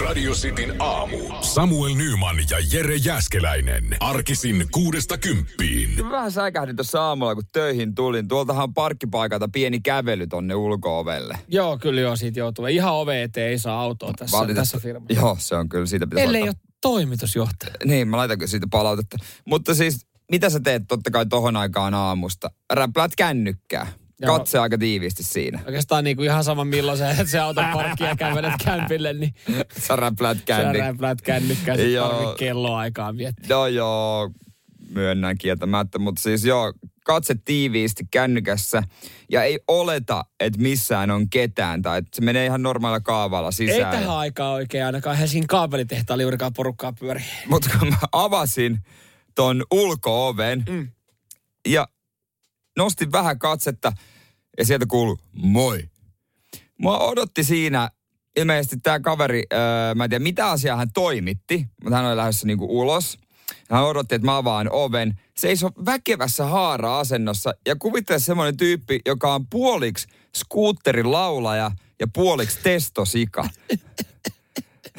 Radio Cityn aamu. Samuel Nyman ja Jere Jäskeläinen. Arkisin kuudesta kymppiin. Vähän säikähdin tuossa aamulla, kun töihin tulin. Tuoltahan on parkkipaikalta pieni kävely tonne ulko-ovelle. Joo, kyllä joo, siitä joutuu. Ihan ove eteen ei saa autoa tässä, Valitettavasti- tässä firmassa. Joo, se on kyllä, siitä pitää Ellei ole toimitusjohtaja. Niin, mä laitan kyllä siitä palautetta. Mutta siis, mitä sä teet totta kai tohon aikaan aamusta? Räpläät kännykkää. Joo. Katse aika tiiviisti siinä. Oikeastaan niin kuin ihan sama milloin sä se auton parkkiin ja kävelet kämpille, niin Sä räpläät sä kännykkää. räpläät kännykkää, sit kelloaikaa miettiä. No joo, myönnän kieltämättä, mutta siis joo, katse tiiviisti kännykässä ja ei oleta, että missään on ketään tai että se menee ihan normaalilla kaavalla Ei sisään. tähän aikaan oikein ainakaan Helsingin kaapelitehtaalla juurikaan porukkaa pyöri. Mutta kun mä avasin ton ulko-oven Mm. ja nostin vähän katsetta ja sieltä kuului moi. Mua odotti siinä ilmeisesti tämä kaveri, öö, mä en tiedä mitä asiaa hän toimitti, mutta hän oli lähdössä niinku ulos. Hän odotti, että mä avaan oven. Seisoi väkevässä haara-asennossa ja kuvittele semmoinen tyyppi, joka on puoliksi skuutterin laulaja ja puoliksi testosika.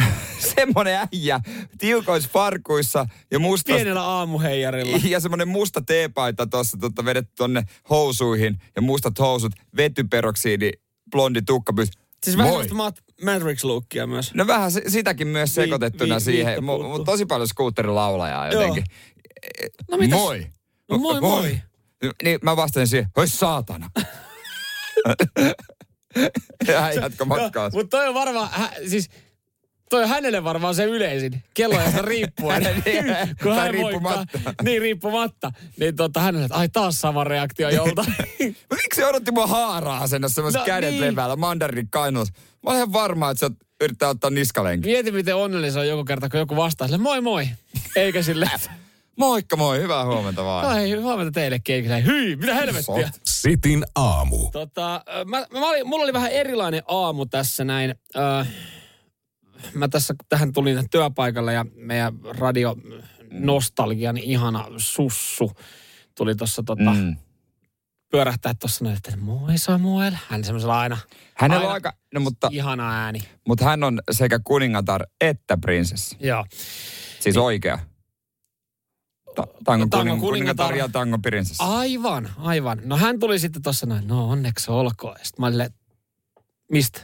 semmoinen äijä tiukoissa farkuissa ja musta Pienellä aamuheijarilla. ja semmoinen musta teepaita tuossa tota, vedetty tonne housuihin ja mustat housut, vetyperoksiidi, blondi tukkapys. Siis vähän Moi. Mat- Matrix-lookia myös. No vähän sitäkin myös Vi- sekoitettuna vi- siihen, viittä mutta tosi paljon skuutterilaulajaa Joo. jotenkin. No mitäs? Moi. No moi moi. Niin mä vastasin siihen, hoi saatana. ja hän jatkoi matkaa. Mutta toi on varmaan, hä, siis toi on hänelle varmaan se yleisin, kelloajasta riippuen. Niin, kun hän riippumatta. moikkaa, niin riippumatta, niin tota, hänelle, ai taas sama reaktio jolta. No Miksi se odotti mua haaraa asennossa semmoiset No kädet niin. levällä, mandarin kainuus? Mä olen ihan varma, että sä yrittää ottaa niskalenki. Mieti, miten onnellinen se on joku kerta, kun joku vastaa sille, moi moi. Eikä sille, Moikka moi, hyvää huomenta vaan. ai huomenta teillekin. Eikä hyi, mitä helvettiä. Cityn aamu. Tota, ö, mä, mä olin, mulla oli vähän erilainen aamu tässä näin. Ö, mä tässä tähän tulin työpaikalle ja meidän radio nostalgian ihana sussu tuli tuossa tota, mm. Mm. pyörähtää tuossa näin, että moi Samuel. Hän semmoisella aina Hänellä Aina. on aika, no mutta, ihana ääni. mutta hän on sekä kuningatar että prinsessi. Joo. Siis oikea. Ta- tangon, Tangon kuning, kuningatar ja tangon prinsessi. Aivan, aivan. No hän tuli sitten tuossa näin, no onneksi olkoon. Sitten mä olin, mistä?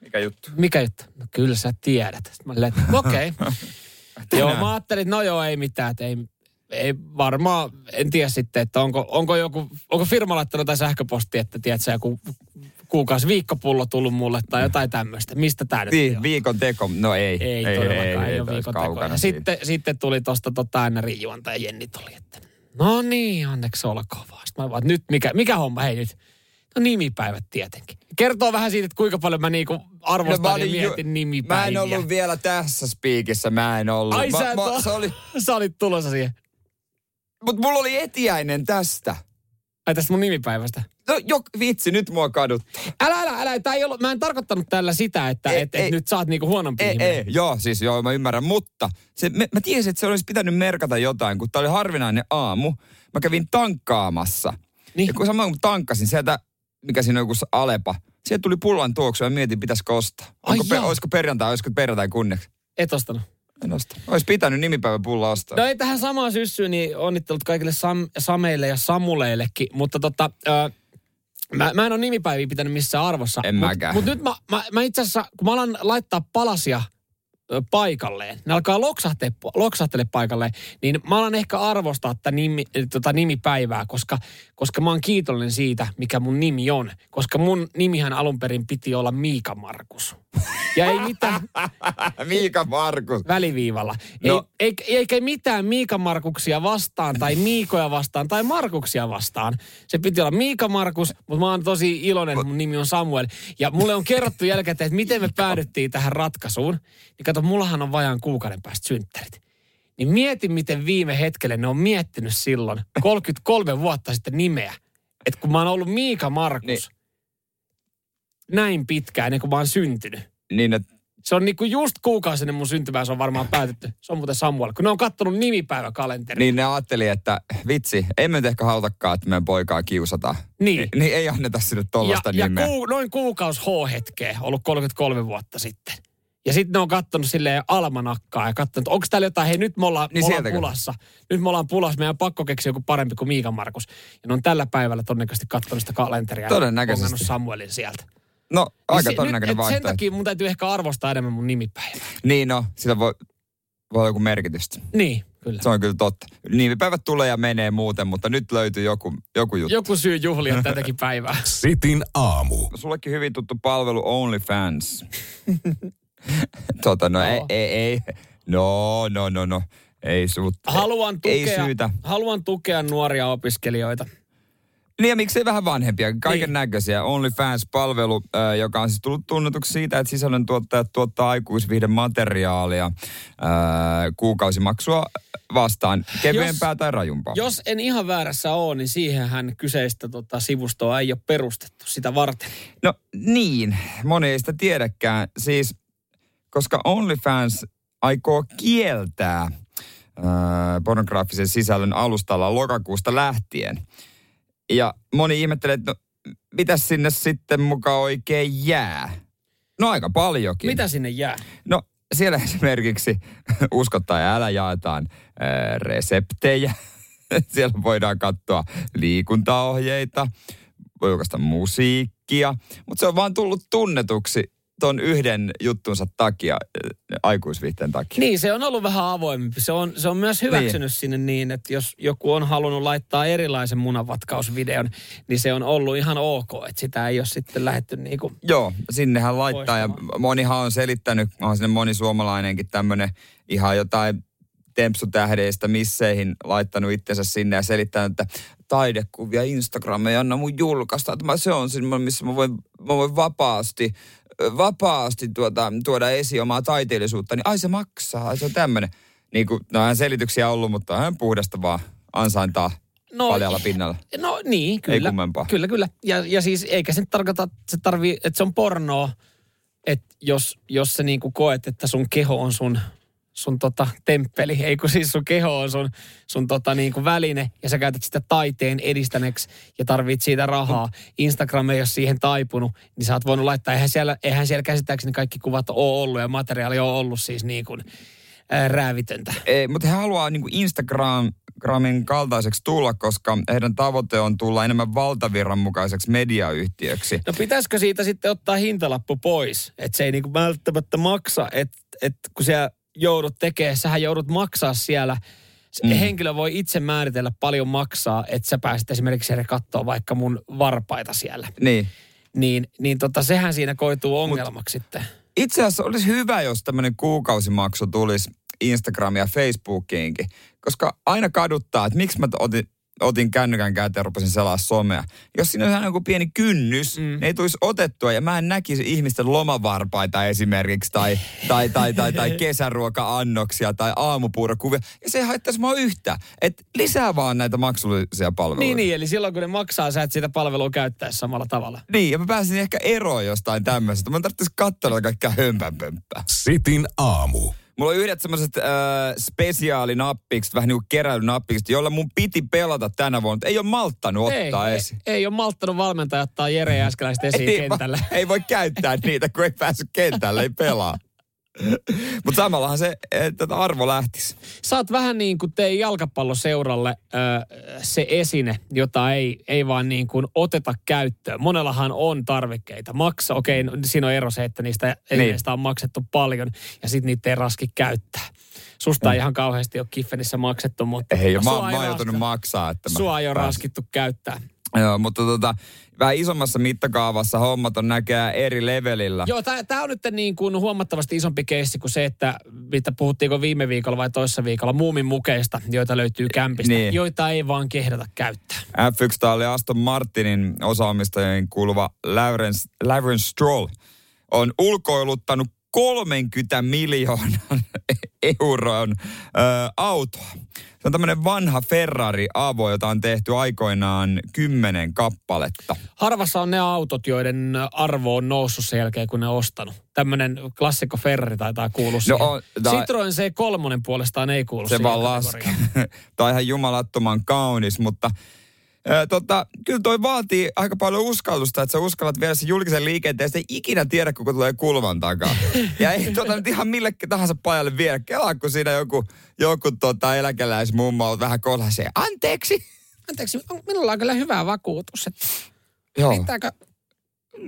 Mikä juttu? Mikä juttu? No kyllä sä tiedät. Sitten mä olin, okei. Okay. joo, mä ajattelin, että no joo, ei mitään, että ei, ei varmaan, en tiedä sitten, että onko, onko joku, onko firma laittanut jotain sähköpostia, että tiedät sä joku kuukausi viikkopullo tullut mulle tai jotain tämmöistä. Mistä tää nyt Niin, on? viikon teko. No ei. Ei, ei todellakaan, ei, ei, ei ole taas viikon siitä. Sitten, sitten tuli tuosta tota, NRI juontaja Jenni tuli, että no niin, onneksi olkoon vaan. Sitten mä vaan, nyt mikä, mikä homma, hei nyt. No nimipäivät tietenkin. Kertoo vähän siitä, että kuinka paljon mä niinku arvostan No, mä ja olin ju- mietin Mä nimipäiviä. en ollut vielä tässä spiikissä, mä en ollut. Ai mä, sä, mä, se oli, sä olit tulossa siihen. mut mulla oli etiäinen tästä. Ai tästä mun nimipäivästä. No jo, vitsi, nyt mua kaduttaa. Älä, älä, älä. Tää ei ollut, mä en tarkoittanut tällä sitä, että Ei, et, ei. et nyt sä oot niinku huonompi Ei, ihminen. ei, joo, siis joo, mä ymmärrän, mutta se, mä, mä tiesin, että se olisi pitänyt merkata jotain, kun tää oli harvinainen aamu. Mä kävin tankkaamassa. Niin. Ja kun samoin kun tankkasin sieltä, mikä siinä on joku Alepa, sieltä tuli pullan tuoksu ja mietin, pitäisikö ostaa. Ai Onko, pe, olisiko perjantai, olisiko perjantai kunniaksi? Et ostanut. En osta. Olisi pitänyt nimipäiväpulla ostaa. No ei tähän samaan syssyyn, niin onnittelut kaikille Sam, Sameille ja Samuleillekin. Mutta tota, ö, mä, mä en ole nimipäiviä pitänyt missään arvossa. En mut, mäkään. Mutta nyt mä, mä, mä itse asiassa, kun mä alan laittaa palasia paikalleen, ne alkaa loksahtele, loksahtele paikalleen, niin mä alan ehkä arvostaa tätä nimi, tota nimipäivää, koska, koska mä oon kiitollinen siitä, mikä mun nimi on. Koska mun nimihän alun perin piti olla Miika Markus. Ja ei mitään, Miika Markus. väliviivalla. No. Ei, ei, eikä mitään Miika Markuksia vastaan tai Miikoja vastaan tai Markuksia vastaan. Se piti olla Miika Markus, mutta mä oon tosi iloinen, että mun nimi on Samuel. Ja mulle on kerrottu jälkikäteen, että miten me päädyttiin tähän ratkaisuun. Niin kato, mullahan on vajaan kuukauden päästä synttärit. Niin mieti, miten viime hetkellä ne on miettinyt silloin, 33 vuotta sitten nimeä. Että kun mä oon ollut Miika Markus Niin. näin pitkään ennen kuin mä oon syntynyt. Niin, että Se on niinku just kuukausi ennen mun syntymää, se on varmaan päätetty. Se on muuten Samuel, kun ne on kattonut nimipäiväkalenteri. niin ne ajatteli, että vitsi, emme nyt ehkä halutakaan, että meidän poikaa kiusataan. Niin. Niin ei anneta ja, tollasta ja nimeä. kuu, noin kuukaus H-hetkeä, ollut 33 vuotta sitten. Ja sitten ne on kattonut silleen almanakkaa ja katsonut, onko täällä jotain, hei nyt me ollaan, Niin me ollaan pulassa. Nyt me ollaan pulassa, meidän on pakko keksiä joku parempi kuin Miika Markus. Ja ne on tällä päivällä todennäköisesti katsonut sitä kalenteria. ja Todennäköisesti. bongannut Samuelin sieltä. No, aika Niin se- todennäköinen nyt, Sen takia mun täytyy ehkä arvostaa enemmän mun nimipäivää. Niin no, sillä voi, voi olla joku merkitystä. Niin, kyllä. Se on kyllä totta. Nimipäivät tulee ja menee muuten, mutta nyt löytyy joku, joku juttu. Joku syy juhlia tätäkin päivää. Sitin aamu. Sullekin hyvin tuttu palvelu OnlyFans. tota, no ei, Joo. ei, ei. No, no, no, no. Ei sut. Haluan Ei tukea, syytä. haluan tukea nuoria opiskelijoita. Niin ja miksei vähän vanhempia, kaiken Niin. näköisiä. OnlyFans-palvelu, äh, joka on siis tullut tunnetuksi siitä, että sisällön tuottajat tuottaa aikuisviihden materiaalia äh, kuukausimaksua vastaan, kevyempää Jos- tai rajumpaa. Jos en ihan väärässä ole, niin siihenhän kyseistä tota, sivustoa ei ole perustettu sitä varten. No niin, moni ei sitä tiedäkään. Siis, koska OnlyFans aikoo kieltää äh, pornograafisen sisällön alustalla lokakuusta lähtien. Ja moni ihmettelee, että no, mitä sinne sitten mukaan oikein jää? No aika paljonkin. Mitä sinne jää? No siellä esimerkiksi usko tai älä jaetaan ää, reseptejä. siellä voidaan katsoa liikuntaohjeita, voi julkaista musiikkia, mutta se on vaan tullut tunnetuksi ton yhden juttunsa takia, ää, aikuisviihteen takia. Niin, se on ollut vähän avoimempi. Se on, se on myös hyväksynyt niin. sinne niin, että jos joku on halunnut laittaa erilaisen munanvatkausvideon, niin se on ollut ihan ok, että sitä ei ole sitten lähetty niin kuin... Joo, sinnehän laittaa ja Poistamaan. monihan on selittänyt, on sinne moni suomalainenkin tämmöinen ihan jotain tempsutähdeistä misseihin laittanut itsensä sinne ja selittänyt, että taidekuvia Instagram ei anna mun julkaista. Että mä, se on semmoinen, missä mä voin, mä voin vapaasti, vapaasti tuota, tuoda esiin omaa taiteellisuutta. Niin ai se maksaa, ai se on tämmöinen. Niin kuin, no hän selityksiä ollut, mutta hän puhdasta vaan ansaintaa No, paljalla pinnalla. No niin, kyllä. kummempaa. Kyllä, kyllä. Ja, ja siis eikä se tarkoita, että se tarvii, että se on pornoa, että jos, jos sä niinku koet, että sun keho on sun, sun tota temppeli, ei kun siis sun keho on sun, sun tota niinku väline ja sä käytät sitä taiteen edistäneeksi ja tarvit siitä rahaa. Instagram ei ole siihen taipunut, niin sä oot voinut laittaa, eihän siellä, eihän siellä käsittääkseni kaikki kuvat ole ollut ja materiaali on ollut siis niin kuin ää, räävitöntä. Ei, mutta he haluaa niin Instagramin kaltaiseksi tulla, koska heidän tavoite on tulla enemmän valtavirran mukaiseksi mediayhtiöksi. No pitäisikö siitä sitten ottaa hintalappu pois? Että se ei niinku välttämättä maksa, että et kun sä joudut tekemään, sähän joudut maksaa siellä. Se Mm. Henkilö voi itse määritellä paljon maksaa, että sä pääset esimerkiksi katsoa vaikka mun varpaita siellä. Niin. Niin, niin tota, sehän siinä koituu ongelmaksi sitten. Itse asiassa olisi hyvä, jos tämmöinen kuukausimaksu tulisi Instagram ja Facebookiinkin, koska aina kaduttaa, että miksi mä otin, otin kännykän käteen ja rupesin selaa somea. Jos siinä on ihan joku pieni kynnys, mm. niin ei tulisi otettua ja mä en näkisi ihmisten lomavarpaita esimerkiksi tai, tai, tai, tai, tai kesäruoka-annoksia tai aamupuurokuvia. Ja se ei haittaisi mua yhtään. Et lisää vaan näitä maksullisia palveluita. Niin, niin, eli silloin kun ne maksaa, sä et sitä palvelua käyttäisi samalla tavalla. Niin, ja mä pääsin ehkä eroon jostain tämmöisestä. Mä tarvitsisi katsoa kaikkea hömpänpömppää. Sitin aamu. Mulla on yhdet semmoiset äh, spesiaalinappikset, vähän niin kuin keräilynappikset, joilla mun piti pelata tänä vuonna, mutta ei ole malttanut Ei, ottaa ei, esiin. ei ole malttanut valmentaja ottaa Jere Jääskeläistä esiin Ei, kentälle. ei voi käyttää niitä, kun ei päässyt kentälle, ei pelaa. Mutta samallahan se, että arvo lähtisi. Oot vähän niin kuin teidän jalkapalloseuralle ö, se esine, jota ei, ei vaan niin kuin oteta käyttöön. Monellahan on tarvikkeita. Maksa, okei, no, siinä on ero se, että niistä esineistä on maksettu paljon ja sitten niitä ei raski käyttää. Susta ei ihan kauheasti ole Kiffenissä maksettu, mutta Ei, mä, mä oon joutunut maksaa. Että mä Sua ei ole raskittu käyttää. Joo, mutta tota, vähän isommassa mittakaavassa hommat on näköjään eri levelillä. Joo, tämä on nyt niin kuin huomattavasti isompi keissi kuin se, että mitä puhuttiinko viime viikolla vai toissa viikolla muumin mukeista, joita löytyy kämpistä, Niin. joita ei vaan kehdata käyttää. F1 oli Aston Martinin osaomistajien kuuluva Lawrence, Lawrence Stroll on ulkoiluttanut 30 miljoonan euron ö, autoa. Se on tämmöinen vanha Ferrari Avo, jota on tehty aikoinaan kymmenen kappaletta. Harvassa on ne autot, joiden arvo on noussut sen jälkeen, kun ne on ostanut. Tämmöinen klassikko Ferrari taitaa kuulua siihen. on- tää- Citroen C3 puolestaan ei kuulu Se vaan laskee. on ihan jumalattoman kaunis, mutta Ö, tota, kyllä toi vaatii aika paljon uskallusta, että sä uskallat vielä sen julkisen liikenteen, ei ikinä tiedä, kuka tulee kulman takaa. ja ei tota nyt ihan mille tahansa pajalle vielä. Kelaa, kun siinä joku, joku tota, eläkeläismummo on vähän kolhasee. Anteeksi! Anteeksi, minulla on kyllä hyvä vakuutus, että Joo. pitääkö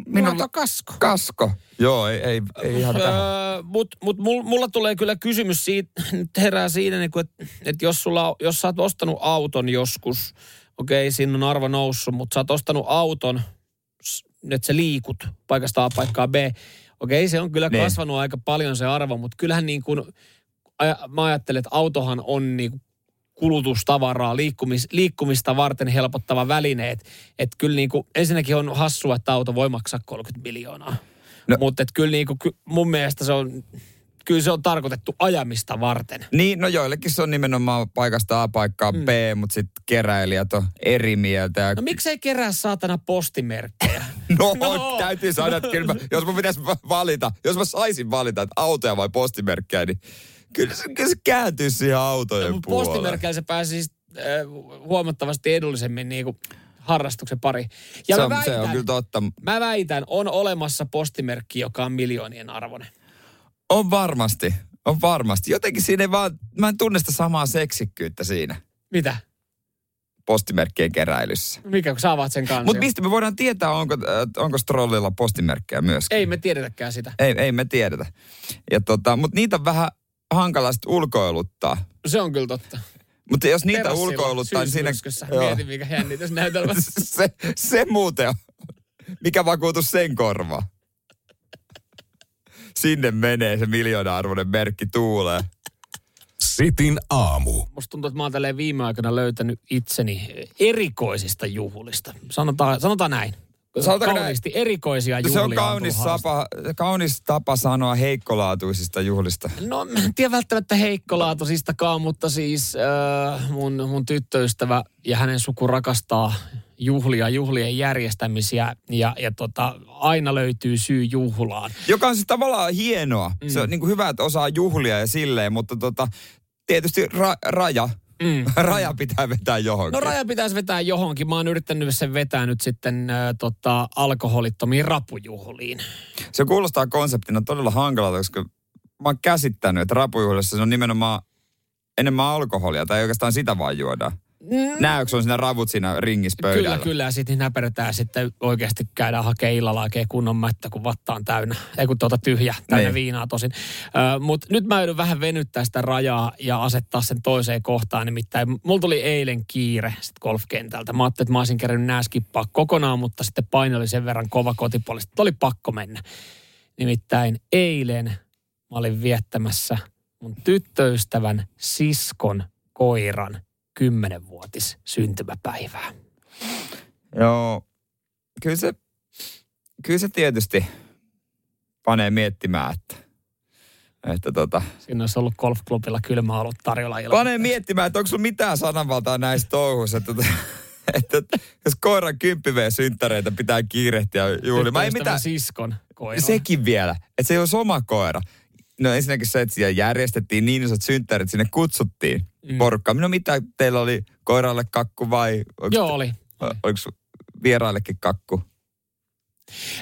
minulla on kasko. Kasko. Joo, ei, ei, ei ihan tähän. Öö, mut, mut mul, mulla tulee kyllä kysymys siitä, nyt herää siinä, niin että et jos, sulla, jos sä oot ostanut auton joskus, okei, okay, siinä on arvo noussut, mutta sä oot ostanut auton, että sä liikut paikasta A paikkaa B. Okei, okay, se on kyllä Niin. kasvanut aika paljon se arvo, mutta kyllähän niin kuin, mä ajattelen, että autohan on niin kuin kulutustavaraa, liikkumis, liikkumista varten helpottava väline. Että et kyllä niin kuin, ensinnäkin on hassua, että auto voi maksaa 30 miljoonaa. No. Mutta kyllä niin kuin, mun mielestä se on, kyllä se on tarkoitettu ajamista varten. Niin, no joillekin se on nimenomaan paikasta A paikkaa B, mutta sitten keräilijät on eri mieltä. Ja... No miksei kerää saatana postimerkkejä? No, No. no. täytyy sanoa, että kyllä mä, jos mä pitäisi va- valita, jos mä saisin valita, että autoja vai postimerkkejä, niin kyllä se, kyllä se kääntyy siihen autojen Mutta puoleen. postimerkeillä se pääsi siis äh, huomattavasti edullisemmin niin kuin harrastuksen pari. Ja se, mä on, se on väitän, kyllä totta. mä väitän, on olemassa postimerkki, joka on miljoonien arvoinen. On varmasti, on varmasti. Jotenkin siinä ei vaan, mä en tunne sitä samaa seksikkyyttä siinä Mitä? postimerkkien keräilyssä. Mikä, kun sä avaat sen kanssa? Mutta mistä me voidaan tietää, onko, äh, onko strollilla postimerkkejä myös? Ei me tiedetäkään sitä. Ei, ei me tiedetä. Ja tota, mutta niitä on vähän hankala sit ulkoiluttaa. Se on kyllä totta. Mutta jos niitä Terassilla, ulkoiluttaa, niin siinä... syysmyrskyssä. Joo. Mieti, mikä jännitysnäytelmä. se, se muuten on. Mikä vakuutus sen korvaa? Sinne menee se miljoona-arvoinen merkki tuulee. Sitin aamu. Musta tuntuu, että mä oon tälleen viime aikoina löytänyt itseni erikoisista juhlista. Sanotaan, sanotaan näin. Sanotaanko Kauniisti erikoisia juhlia Se on kaunis tapa, kaunis tapa sanoa heikkolaatuisista juhlista. No mä en tiedä välttämättä heikkolaatuisistakaan, mutta siis äh, mun, mun tyttöystävä ja hänen suku rakastaa juhlia, juhlien järjestämisiä ja, ja tota, aina löytyy syy juhlaan. Joka on siis tavallaan hienoa. Mm. Se on niin kuin hyvä, että osaa juhlia ja silleen, mutta tota, tietysti ra- raja. Mm. raja pitää vetää johonkin. No raja pitäisi vetää johonkin. Mä oon yrittänyt sen vetää nyt sitten äh, tota, alkoholittomiin rapujuhliin. Se kuulostaa konseptina todella hankalalta, koska mä oon käsittänyt, että rapujuhlissa se on nimenomaan enemmän alkoholia, tai oikeastaan sitä vaan juodaan. Mm. Näetkö on siinä ravut siinä ringissä pöydällä? Kyllä, kyllä. Ja sitten näperretään sitten oikeasti käydään hakemaan illalla oikein kunnon mättä, kun vatta on täynnä. Ei kun tuota tyhjä, täynnä Niin. viinaa tosin. Mutta nyt mä joudun vähän venyttää sitä rajaa ja asettaa sen toiseen kohtaan. Nimittäin mulla tuli eilen kiire sit golfkentältä. Mä ajattelin, että mä olisin kerännyt nää skippaa kokonaan, mutta sitten paino oli sen verran kova kotipuolesta, että oli pakko mennä. Nimittäin eilen mä olin viettämässä mun tyttöystävän siskon koiran kymmenenvuotis syntymäpäivää. Joo, kyllä se, kyllä se tietysti panee miettimään, että, että tota, Siinä olisi ollut golfklubilla kylmä ollut tarjolla ilman. panee miettimään, että onko sulla mitään sananvaltaa näissä touhuissa, että, että, että jos koiran kymppiveen synttäreitä pitää kiirehtiä juhlimaan. Ei mitään, siskon koira. sekin vielä, että se ei olisi oma koira. No ensinnäkin se, että siellä järjestettiin niin isot synttärit, sinne kutsuttiin mm. porukkaa. No mitä, teillä oli koiralle kakku vai? Onks Joo, oli. Oliko vieraillekin kakku?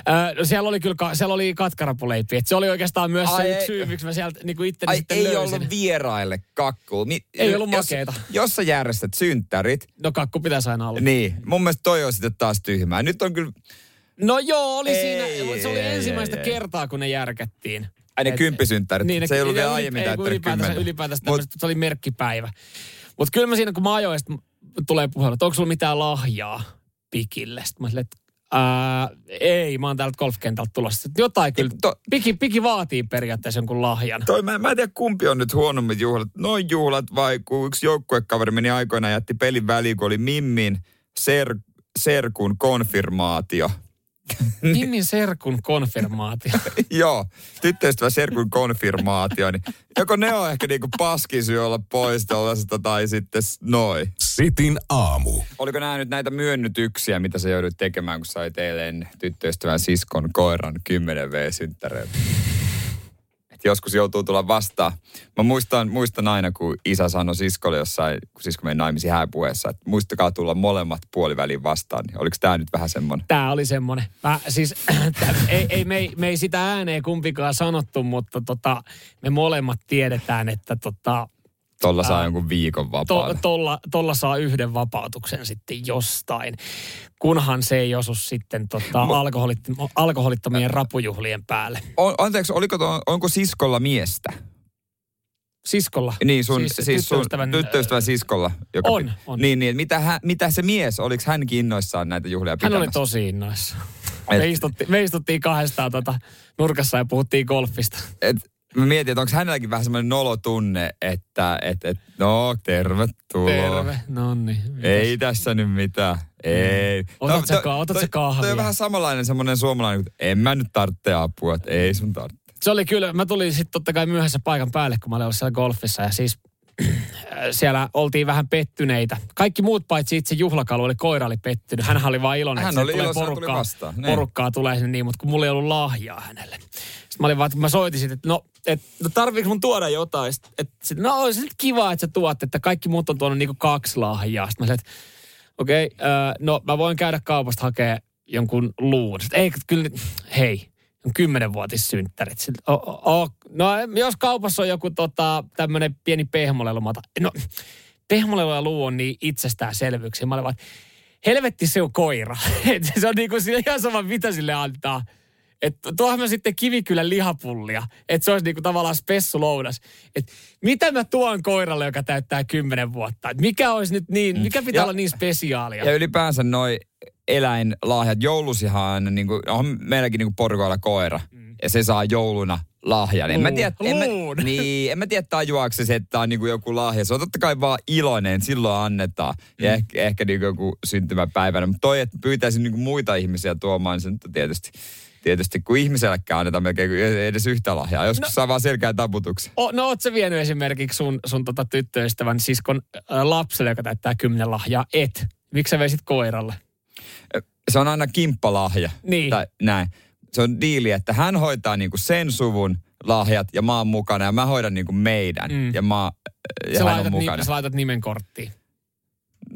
Öö, no siellä oli kyllä siellä oli katkarapuleipi. Et se oli oikeastaan myös Ai se ei. yksi syy, miksi mä sieltä niinku itteni Ai sitten ei löysin. ollut vieraille kakku. Mi- Ei ollut jos, makeeta. Jos sä järjestät synttärit, No kakku pitäisi aina olla. niin mun mielestä toi on sitten taas tyhmää. Nyt on kyllä, No joo, oli Ei, siinä. mutta se oli ei, ensimmäistä ei, ei. kertaa, kun ne järkettiin. Ai ne Et- kymppisynttärit, Niin, se ei ollut vielä aiemmin täyttänyt ylipäätänsä, ylipäätänsä Mut- se oli merkkipäivä. Mutta kyllä mä siinä, kun mä ajoin, tulee puhelu, että onko sulla mitään lahjaa pikille? Sitten mä silleen, että ää, ei, mä oon täältä golfkentältä tulossa. Jotain kyllä, To- piki, piki vaatii periaatteessa jonkun lahjan. Toi, mä, mä en tiedä kumpi on nyt huonommat juhlat. Noin juhlat vai kun yksi joukkuekaveri meni aikoinaan jätti pelin väliin, kun oli Mimmin ser, serkun konfirmaatio. Mimmin serkun konfirmaatio. Joo, tyttöystävä serkun konfirmaatio. Niin joko ne on ehkä niinku paskin syy olla pois tuollaisesta tai sitten noin. Sitin aamu. Oliko nämä nyt näitä myönnytyksiä, mitä sä joudut tekemään, kun sait eilen tyttöystävän siskon koiran 10 V-synttäreiltä? Että joskus joutuu tulla vastaan. Mä muistan, muistan aina, kun isä sanoi siskolle jossain, kun sisko meni naimisiin hääpuheessa, että muistakaa tulla molemmat puoliväliin vastaan. Niin oliko tämä nyt vähän semmoinen? Tämä oli semmoinen. Mä, siis, tää, ei, ei, me, ei, me ei sitä ääneen kumpikaan sanottu, mutta tota, me molemmat tiedetään, että tota, Tuolla saa jonkun viikon to, vapaata. tolla, tolla saa yhden vapautuksen sitten jostain, kunhan se ei osu sitten tota, alkoholit, alkoholittomien rapujuhlien päälle. On, anteeksi, oliko tuo, onko siskolla miestä? Siskolla. Niin, sun, siis, siis sun tyttöystävän- tyttöystävän siskolla. Joka On, on. Niin, niin, mitä, hän, mitä se mies, oliko hän innoissaan näitä juhlia Hän pitämässä? oli tosi innoissa. Et- Me, istutti, me istuttiin kahdestaan tota, nurkassa ja puhuttiin golfista. et, mä mietin, että onko hänelläkin vähän semmoinen nolotunne, että et, et, no tervetuloa. Terve. No niin. Ei tässä nyt mitään. Ei. Otat sä toi- ka- otat sä kahvia? Toi on vähän samanlainen semmoinen suomalainen, että en mä nyt tarvitse apua, että ei sun tarvitse. Se oli kyllä, mä tulin sitten totta kai myöhässä paikan päälle, kun mä olin ollut siellä golfissa ja siis siellä oltiin vähän pettyneitä. Kaikki muut paitsi itse juhlakalu, oli koira oli pettynyt. Hän oli vaan iloinen, Hän että oli tulee hän tuli porukkaa, vastaan. Niin. porukkaa tulee sinne niin, mutta kun mulla ei ollut lahjaa hänelle. Sitten mä olin vaan, että kun mä soitin sitten, että no, et, no tarviiko mun tuoda jotain? Sitten, et, sit, no olisi nyt kiva, että sä tuot, että kaikki muut on tuonut niinku kaksi lahjaa. Sitten mä sanoin, että okei, okay, äh, no mä voin käydä kaupasta hakea jonkun luun. Sitten, ei, kyllä, hei, kymmenenvuotissynttärit. O, o, no jos kaupassa on joku tota, tämmöinen pieni pehmolelu, mä otan, no pehmolelu ja luu on niin itsestäänselvyyksiä. Mä olin vaan, helvetti se on koira. Et se on niinku sille ihan sama, mitä sille antaa. Että tuohon mä sitten kivikylän lihapullia, että se olisi niinku tavallaan spessuloudas. Että mitä mä tuon koiralle, joka täyttää kymmenen vuotta? Et mikä olisi nyt niin, mikä pitää Ja- olla niin spesiaalia? Ja ylipäänsä noi eläinlahjat, joulusihan niin kuin, on meilläkin niin kuin porukoilla koira. Mm. Ja se saa jouluna lahjan. En mä tiedä, en mä, niin, en mä tiedä tajuaako se, että tää on niin kuin joku lahja. Se on totta kai vaan iloinen, silloin annetaan. Mm. Ja ehkä, ehkä niin kuin joku syntymäpäivänä. Mutta toi, että pyytäisin niin kuin muita ihmisiä tuomaan, niin se nyt on tietysti, tietysti kun ihmisellekään annetaan melkein edes yhtä lahjaa. Joskus no. saa vaan selkeän taputuksen. O, no oot sä vienyt esimerkiksi sun, sun tota tyttöystävän siskon äh, lapselle, joka täyttää kymmenen lahjaa? Et. Miksi sä veisit koiralle? Se on aina kimppalahja. Niin. Tai näin. Se on diili, että hän hoitaa niinku sen suvun lahjat ja mä oon mukana ja mä hoidan niinku meidän Mm. ja, mä, ja Sä hän on mukana. ni, sä laitat nimen korttiin.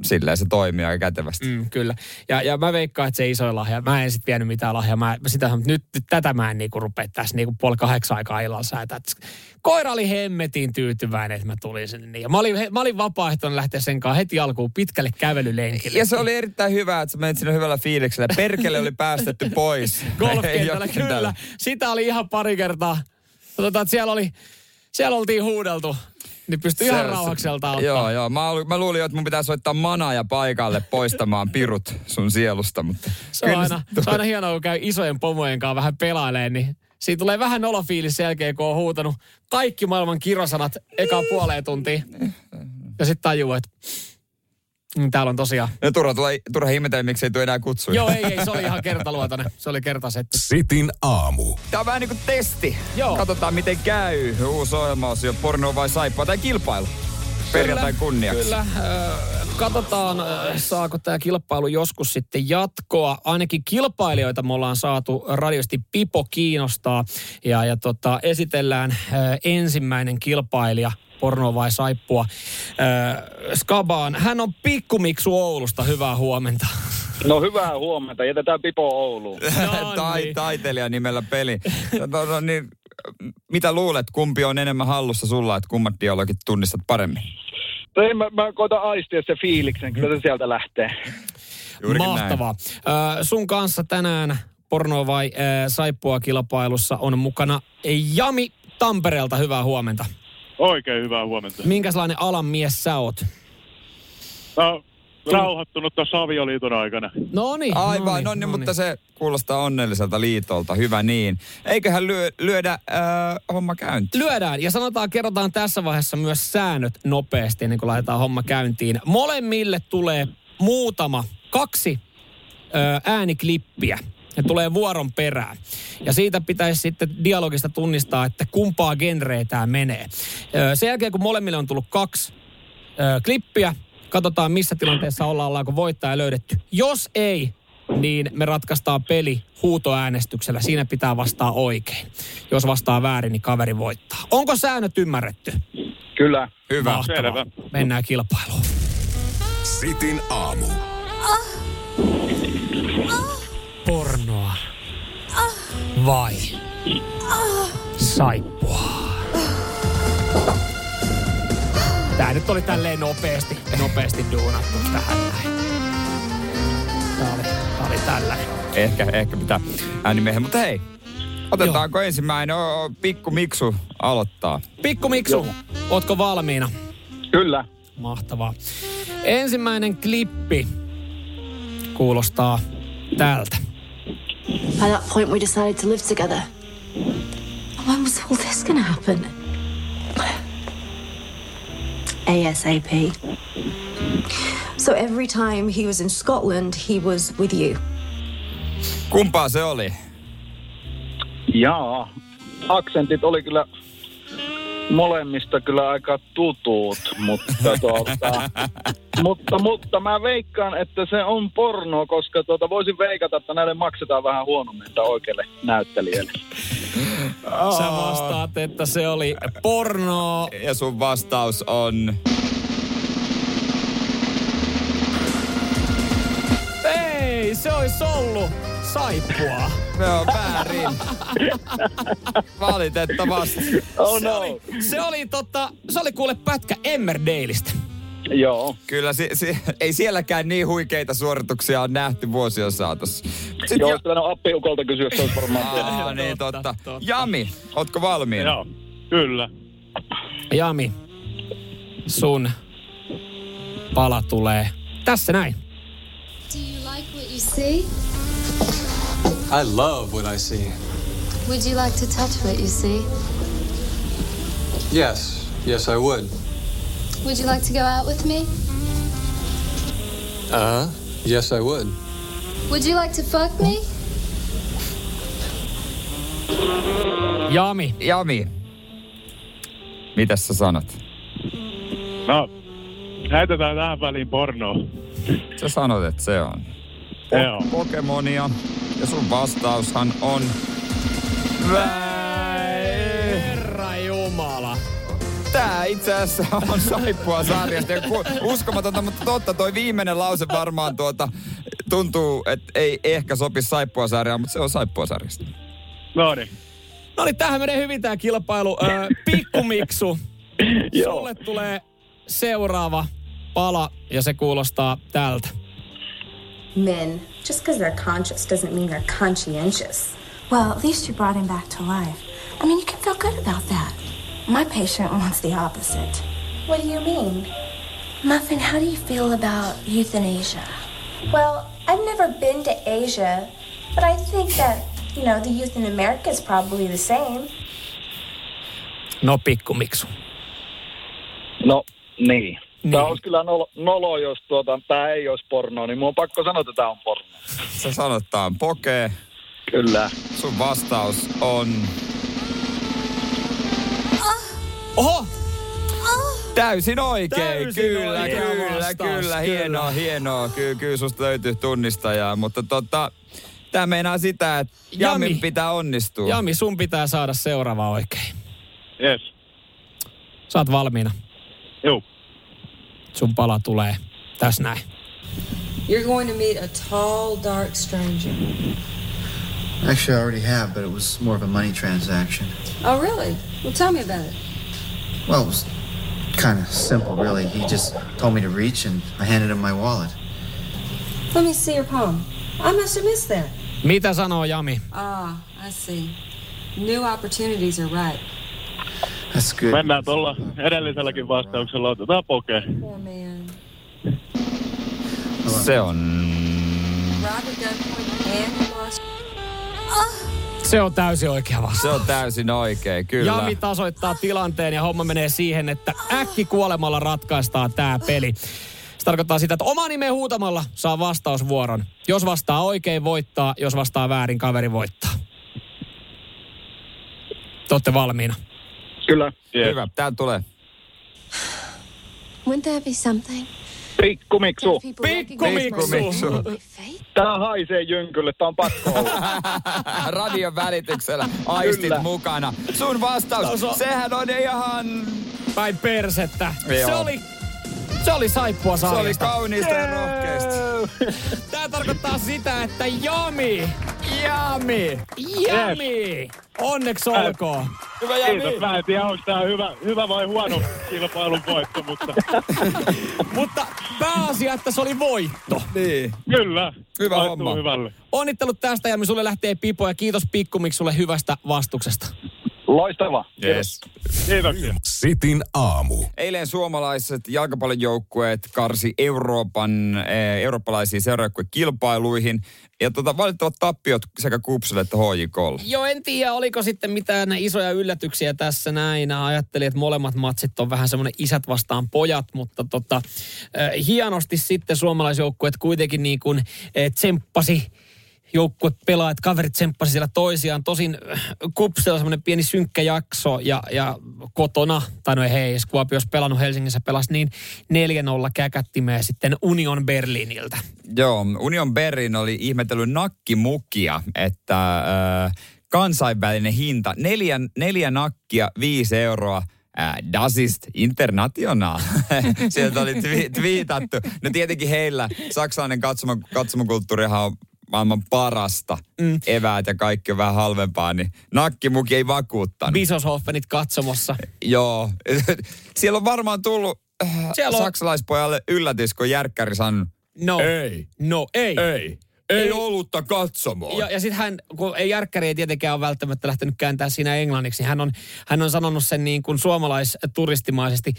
Silleen se toimii aika kätevästi. Mm, kyllä. Ja, ja mä veikkaan, että se iso lahja. Mä en sitten vienyt mitään lahjaa. Mä, mä sitä sanon, että nyt, nyt tätä mä en niinku rupea tässä niinku puoli kahdeksan aikaa illalla säätää. Koira oli hemmetin tyytyväinen, että mä tulin sinne. Niin. Ja mä olin, he- mä olin vapaaehtoinen lähteä sen kanssa heti alkuun pitkälle kävelylenkille. Ja se oli erittäin hyvä, että sä menit sinne hyvällä fiiliksellä. Perkele oli päästetty pois. golfkentällä, kyllä. Sitä oli ihan pari kertaa. Tota, että siellä, oli, siellä oltiin huudeltu. Niin pystyi ihan Se- rauhakselta ottaa. Joo, joo. Mä, mä luulin, että mun pitää soittaa manaja paikalle poistamaan pirut sun sielusta, mutta... Se on, aina, se on aina hienoa, kun käy isojen pomojen kanssa vähän pelailemaan, niin siitä tulee vähän nolofiilis sen jälkeen, kun on huutanut kaikki maailman kirosanat eka puoleen tuntiin. Ja sitten tajuu, että täällä on tosiaan... No, turha, turha, turha ihmetellä, miksi ei tule enää kutsuja. Joo, ei, ei, se oli ihan kertaluotoinen. Se oli kertasetti. Sitin aamu. Tää on vähän niin kuin testi. Joo. Katsotaan, miten käy. Uusi ohjelmaosio, porno vai saippua tai kilpailu. Perjantai kunniaksi. Kyllä. Äh, katsotaan, äh, saako tämä kilpailu joskus sitten jatkoa. Ainakin kilpailijoita me ollaan saatu radiosti Pipo kiinnostaa. Ja, ja tota, esitellään äh, ensimmäinen kilpailija porno vai saippua. Äh, Skabaan. Hän on pikkumiksu Oulusta. Hyvää huomenta. No hyvää huomenta, jätetään Pipo Ouluun. No tai, niin. taiteilija nimellä peli. No, no, no, niin, mitä luulet, kumpi on enemmän hallussa sulla, että kummat dialogit tunnistat paremmin? Ei, mä, mä koitan aistia se fiiliksen, kyllä se sieltä lähtee. Juurikin Mahtavaa. Äh, sun kanssa tänään porno vai äh, saippua kilpailussa on mukana Jami Tampereelta. Hyvää huomenta. Oikein hyvää huomenta. Minkälainen alan mies sä oot? No, rauhoittunut tuossa avioliiton aikana. No niin. Aivan, no niin, mutta se kuulostaa onnelliselta liitolta. Hyvä niin. Eiköhän lyö, lyödä äh, homma käyntiin. Lyödään ja sanotaan, kerrotaan tässä vaiheessa myös säännöt nopeasti ennen kuin laitetaan homma käyntiin. Molemmille tulee muutama, kaksi ö, ääniklippiä. Ne tulee vuoron perään. Ja siitä pitäisi sitten dialogista tunnistaa, että kumpaa genreä tämä menee. Sen jälkeen, kun molemmille on tullut kaksi ö, klippiä, katsotaan missä tilanteessa ollaan, ollaanko voittaja löydetty. Jos ei niin me ratkaistaan peli huutoäänestyksellä. Siinä pitää vastaa oikein. Jos vastaa väärin, niin kaveri voittaa. Onko säännöt ymmärretty? Kyllä. Hyvä. Mahtavaa. Selvä. Mennään kilpailuun. Sitin aamu. Pornoa. Vai saippua? Tää nyt oli tälleen nopeasti, nopeasti duunattu tähän näin. Tää oli, tää oli tällainen. Ehkä, ehkä pitää äänimiehen. Mutta hei, otetaanko ensimmäinen o, pikku Miksu aloittaa? Pikku Miksu, ootko valmiina? Kyllä. Mahtavaa. Ensimmäinen klippi kuulostaa tältä. By that point, we decided to live together. When was all this gonna happen? ASAP. So every time he was in Scotland, he was with you. Kumpaa se oli? Jaa. Aksentit oli kyllä molemmista kyllä aika tutut, mutta, tuota, mutta, mutta mä veikkaan, että se on porno, koska tuota, voisin veikata, että näille maksetaan vähän huonommin tai oikealle näyttelijälle. Sä vastaat, että se oli porno. Ja sun vastaus on... Ei, se olisi ollut saippua. Se on väärin. Valitettavasti. Oh Se no. oli, se oli, tota, se oli kuule pätkä Emmerdaleista. Joo. Kyllä si, si, ei sielläkään niin huikeita suorituksia on nähty vuosien saatossa. Mut sit Joo, ja, pitänyt appiukolta kysyä, se olisi varmaan. Aa, niin Totta, totta. totta. Jami, ootko valmiina? Joo, kyllä. Jami, sun pala tulee tässä näin. Do you like what you see? I love what I see. Would you like to touch what you see? Yes, yes, I would. Would you like to go out with me? Uh. Yes, I would. Would you like to fuck me? Jami, Jami, mitäs sä sanot? No, heitetään tähän väliin pornoa. Sä sanot, että se on Joo. Pokemonia. Ja sun vastaushan on... Herra jumala. Tää itse asiassa on saippua sarjasta. Uskomatonta, mutta totta. Toi viimeinen lause varmaan tuota, tuntuu, että ei ehkä sopi saippua sarjaan, mutta se on saippua sarjasta. No niin. No niin, tähän menee hyvin tämä kilpailu. Öö, Pikkumiksu, sulle tulee seuraava pala ja se kuulostaa tältä. Men, just because they're conscious doesn't mean they're conscientious. Well, at least you brought him back to life. I mean, you can feel good about that. My patient wants the opposite. What do you mean? Muffin, how do you feel about euthanasia? Well, I've never been to Asia, but I think that, you know, the youth in America is probably the same. No Pikkumiksu. No, niin. Tämä Niin. olisi kyllä nolo, nolo jos tuota, tämä ei olisi porno, niin mun on pakko sanoa, että tämä on porno. Sä sanot, tää on poke. Kyllä. Sun vastaus on... Oho! Täysin oikein, Täysin kyllä, oikea kyllä, vastaus, kyllä, kyllä. hienoa, hienoa. Kyllä, kyllä susta löytyy tunnistajaa, mutta tota, tämä meinaa sitä, että Jami. Jamin pitää onnistua. Jami, sun pitää saada seuraava oikein. Yes. Saat valmiina. Joo. Sun pala tulee tässä näin. You're going to meet a tall, dark stranger. Actually, I already have, but it was more of a money transaction. Oh, really? Well, tell me about it. Well, it was kind of simple, really. He just told me to reach, and I handed him my wallet. Let me see your palm. I must have missed that. Mitä sanoo Jami? Ah, I see. New opportunities are right. That's. Mennään tuolla edelliselläkin vastauksella. Otetaan poke. Se on... Se on täysin oikea vastaus. Se on täysin oikein, kyllä. Jami tasoittaa tilanteen ja homma menee siihen, että äkki kuolemalla ratkaistaan tämä peli. Se tarkoittaa sitä, että oma nimen huutamalla saa vastausvuoron. Jos vastaa oikein, voittaa. Jos vastaa väärin, kaveri voittaa. Te olette valmiina. Kyllä. Yes. Hyvä, tää tulee. Wouldn't there be something Pikku Miksu. Pikku Miksu. Tää haisee jynkylle, tää on pakko olla. Radion välityksellä aistit Kyllä. mukana. Sun vastaus, Taso. sehän on ihan... Päin persettä. Joo. Se oli, se oli saippua Se oli kauniista ja rohkeasti. Tää tarkoittaa sitä, että Jami, Jami! Jami, onneksi olkoon. Hyvä Kiitos. Mä en tiedä, onko tää hyvä, hyvä vai huono kilpailun voitto, mutta Mutta pääasia, että se oli voitto. Niin. kyllä. Hyvä Maistuu homma. hyvälle. Onnittelut tästä Jami, sulle lähtee pipo ja kiitos Pikkumiksi sulle hyvästä vastuksesta. Loistava. Yes. Kiitoksia. Sitin aamu. Eilen suomalaiset jalkapallojoukkueet karsi Euroopan, eh, eurooppalaisiin seuraajoukkuekilpailuihin. Ja tota, valitettavat tappiot sekä Kupsille että HJKlle. Joo, en tiedä, oliko sitten mitään isoja yllätyksiä tässä näin. Ajattelin, että molemmat matsit on vähän semmoinen isät vastaan pojat, mutta tota, äh, hienosti sitten suomalaisjoukkueet kuitenkin niin kuin äh, tsemppasi joukkue pelaajat, kaverit tsemppasi siellä toisiaan. Tosin äh, Kupsilla semmoinen pieni synkkä jakso ja, ja kotona, tai no ei hei, jos Kuopio olisi pelannut Helsingissä, pelasi niin 4-0 käkättimeen sitten Union Berliniltä. Joo, Union Berlin oli ihmetellyt nakkimukia, että äh, kansainvälinen hinta, neljä, neljä nakkia, viisi euroa, äh, Das ist international. Sieltä oli twi- twiitattu. No tietenkin heillä saksalainen katsoma, katsomakulttuurihan on maailman parasta. Mm. Eväät ja kaikki on vähän halvempaa, niin nakkimuki ei vakuuttanut. Bisoshofenit katsomossa. Joo. Siellä on varmaan tullut äh, Siellä on- saksalaispojalle yllätys, kun Järkkäri sanoi, No. ei, No ei. ei, ei olutta katsomoon. Ja, ja sitten hän, kun ei Järkkäri ei tietenkään ole välttämättä lähtenyt kääntää siinä englanniksi, niin hän on, hän on sanonut sen niin kuin suomalaisturistimaisesti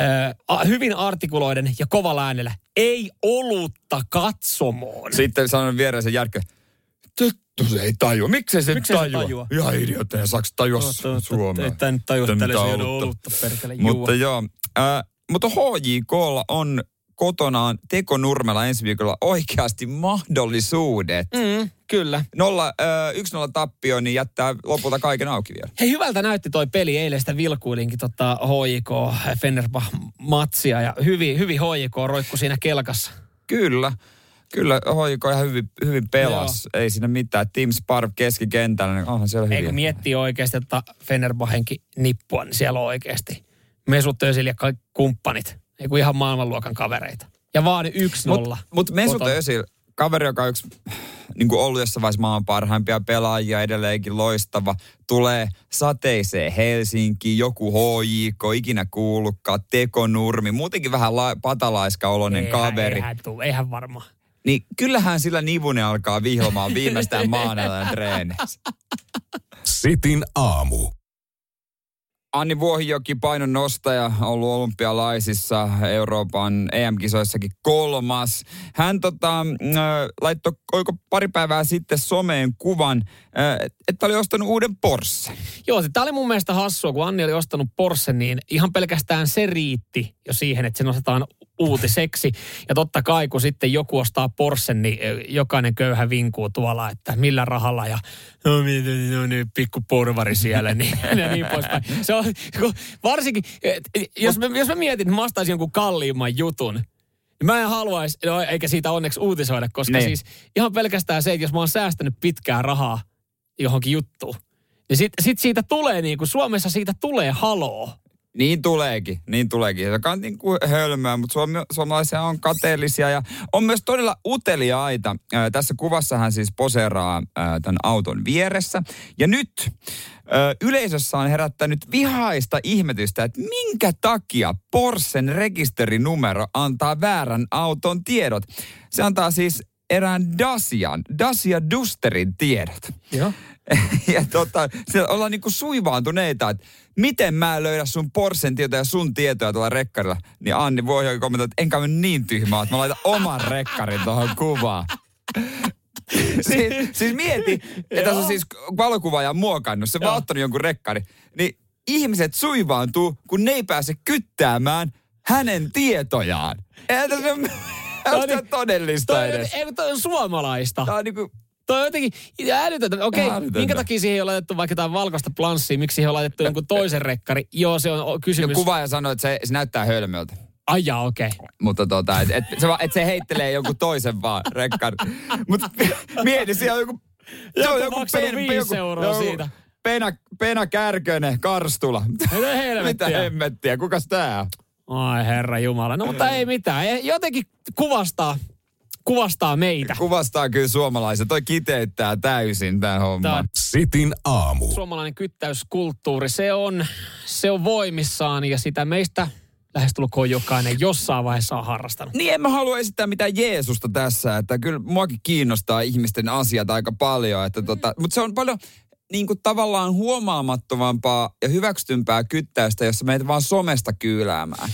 äh, hyvin artikuloiden ja kovalla äänellä. Ei olutta katsomoon. Sitten sanon vieressä Järkkä, Tyttö se ei tajua. Miksei se Miksei se tajua? tajua? Ihan idiotteja, saaks tajua Suomea. Että en tajua, tällä juoda olutta. olutta perkele Mutta joo, äh, mutta HJKlla on kotonaan Tekonurmella ensi viikolla oikeasti mahdollisuudet. Mm, kyllä. Nolla, äh, yksi nolla tappio, niin jättää lopulta kaiken auki vielä. Hei, hyvältä näytti toi peli. Eilen sitä vilkuilinkin tota HJK Fenerbah-matsia ja hyvin, hyvin HJK roikku siinä kelkassa. Kyllä. Kyllä, HJK ihan hyvin, hyvin pelas. Ei siinä mitään. Team Sparv keskikentällä, niin onhan siellä hyviä. kun miettii oikeasti, että Fenerbahenkin nippua, niin siellä on oikeasti Mesut Özil ja kaikki kumppanit. Ei kun ihan maailmanluokan kavereita. Ja vaan 1-0. Mutta mut Mesut. Özil, kaveri, joka on yksi niin kuin ollut jossain vaiheessa maailman parhaimpia pelaajia, edelleenkin loistava, tulee sateiseen Helsinkiin, joku HJK, ikinä kuullutkaan, tekonurmi, muutenkin vähän la- patalaiska oloinen Eihän- kaveri. Eihän, tuu, eihän varmaan. Niin kyllähän sillä nivunen alkaa vihlomaan viimeistään maanantaina treeneissä. Sitin aamu. Anni Vuohijoki painon nostaja, ollut olympialaisissa Euroopan EM-kisoissakin kolmas. Hän tota, äh, laittoi, pari päivää sitten someen kuvan, äh, että oli ostanut uuden Porsche. Joo, tämä oli mun mielestä hassua, kun Anni oli ostanut Porsche, niin ihan pelkästään se riitti jo siihen, että se nostetaan uutiseksi. Ja totta kai, kun sitten joku ostaa Porsche, niin eh, jokainen köyhä vinkuu tuolla, että millä rahalla ja no, miten, no niin, pikku porvari siellä niin, ja niin poispäin. Se on, varsinkin, eh, jos mä, jos mä mietin, että mä ostaisin jonkun kalliimman jutun, niin mä en haluaisi, no, eikä siitä onneksi uutisoida, koska Niin. siis ihan pelkästään se, että jos mä oon säästänyt pitkää rahaa johonkin juttuun, niin sit, sit siitä tulee niin kuin Suomessa siitä tulee haloo. Niin tuleekin, niin tuleekin. Joka on niin kuin hölmöä, mutta suomi, suomalaisia on kateellisia ja on myös todella uteliaita. Ää, tässä kuvassa hän siis poseeraa ää, tämän auton vieressä. Ja nyt ää, yleisössä on herättänyt vihaista ihmetystä, että minkä takia Porschen rekisterinumero antaa väärän auton tiedot. Se antaa siis erään Dacian, Dacia Dusterin tiedot. Joo. ja tota, ollaan niinku suivaantuneita, että miten mä löydän sun Porschen tietoja ja sun tietoja tuolla rekkarilla. Niin Anni voi jo kommentoida, että enkä mä niin tyhmää, että mä laitan oman rekkarin tuohon kuvaan. siis, siis mieti, että tässä on siis valokuvaaja muokannut, se vaan ottanut jonkun rekkari. Niin ihmiset suivaantuu, kun ne ei pääse kyttäämään hänen tietojaan. Eihän tässä ole Toi- todellista edes. ei, toi on suomalaista. Tää on niinku, Toi on jotenkin älytöntä. Okei, Ihan älytöntä. minkä takia siihen ole laitettu vaikka jotain valkoista planssia, miksi siihen on laitettu jonkun toisen rekkari? Joo, se on o- no kysymys. kuvaaja sanoi, että se, se näyttää hölmöltä. Aja, okei. Okay. Mutta tota, et, et, se, et se heittelee jonkun toisen vaan rekkan. Mutta mieti, siellä on joku... Se on Joku maksanut viisi euroa siitä. Pena, Pena Kärkönen, Karstula. Mitä helvettiä? Mitä hemmettiä? Kukas tää on? Ai herra Jumala. No mutta ei mitään. Jotenkin kuvastaa, kuvastaa meitä. Kuvastaa kyllä suomalaiset. Toi kiteyttää täysin tää homma. Tää Sitin aamu. Suomalainen kyttäyskulttuuri, se on, se on voimissaan ja sitä meistä lähestulkoon jokainen jossain vaiheessa on harrastanut. Niin en mä halua esittää mitään Jeesusta tässä, että kyllä muakin kiinnostaa ihmisten asiat aika paljon, että tota, mutta se on paljon niin kuin tavallaan huomaamattomampaa ja hyväksytympää kyttäystä, jossa meitä vaan somesta kyyläämään.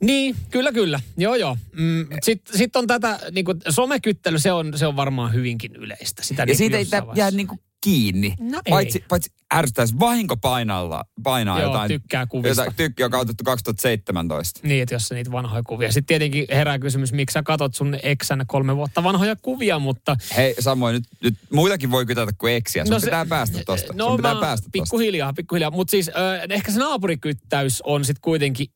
Niin, kyllä, kyllä. Joo, joo. Mm, Sitten sit on tätä, niin kuin, somekyttely, se on, se on varmaan hyvinkin yleistä. Sitä Ja niin siitä ei jää niin kuin kiinni. No ei. paitsi, paitsi ärsyttäisi vahinko painalla, painaa Joo, jotain. tykkää kuvista. Jotain tykki, joka on otettu 2017. Niin, että jos on niitä vanhoja kuvia. Sitten tietenkin herää kysymys, miksi sä katot sun eksän kolme vuotta vanhoja kuvia, mutta... Hei Samoin, nyt, nyt muitakin voi kytätä kuin eksiä. Sun No no se- pitää päästä tosta. No Sun pitää mä- päästä tosta. pikkuhiljaa, pikkuhiljaa. Mutta siis äh, ehkä se naapurikyttäys on sitten kuitenkin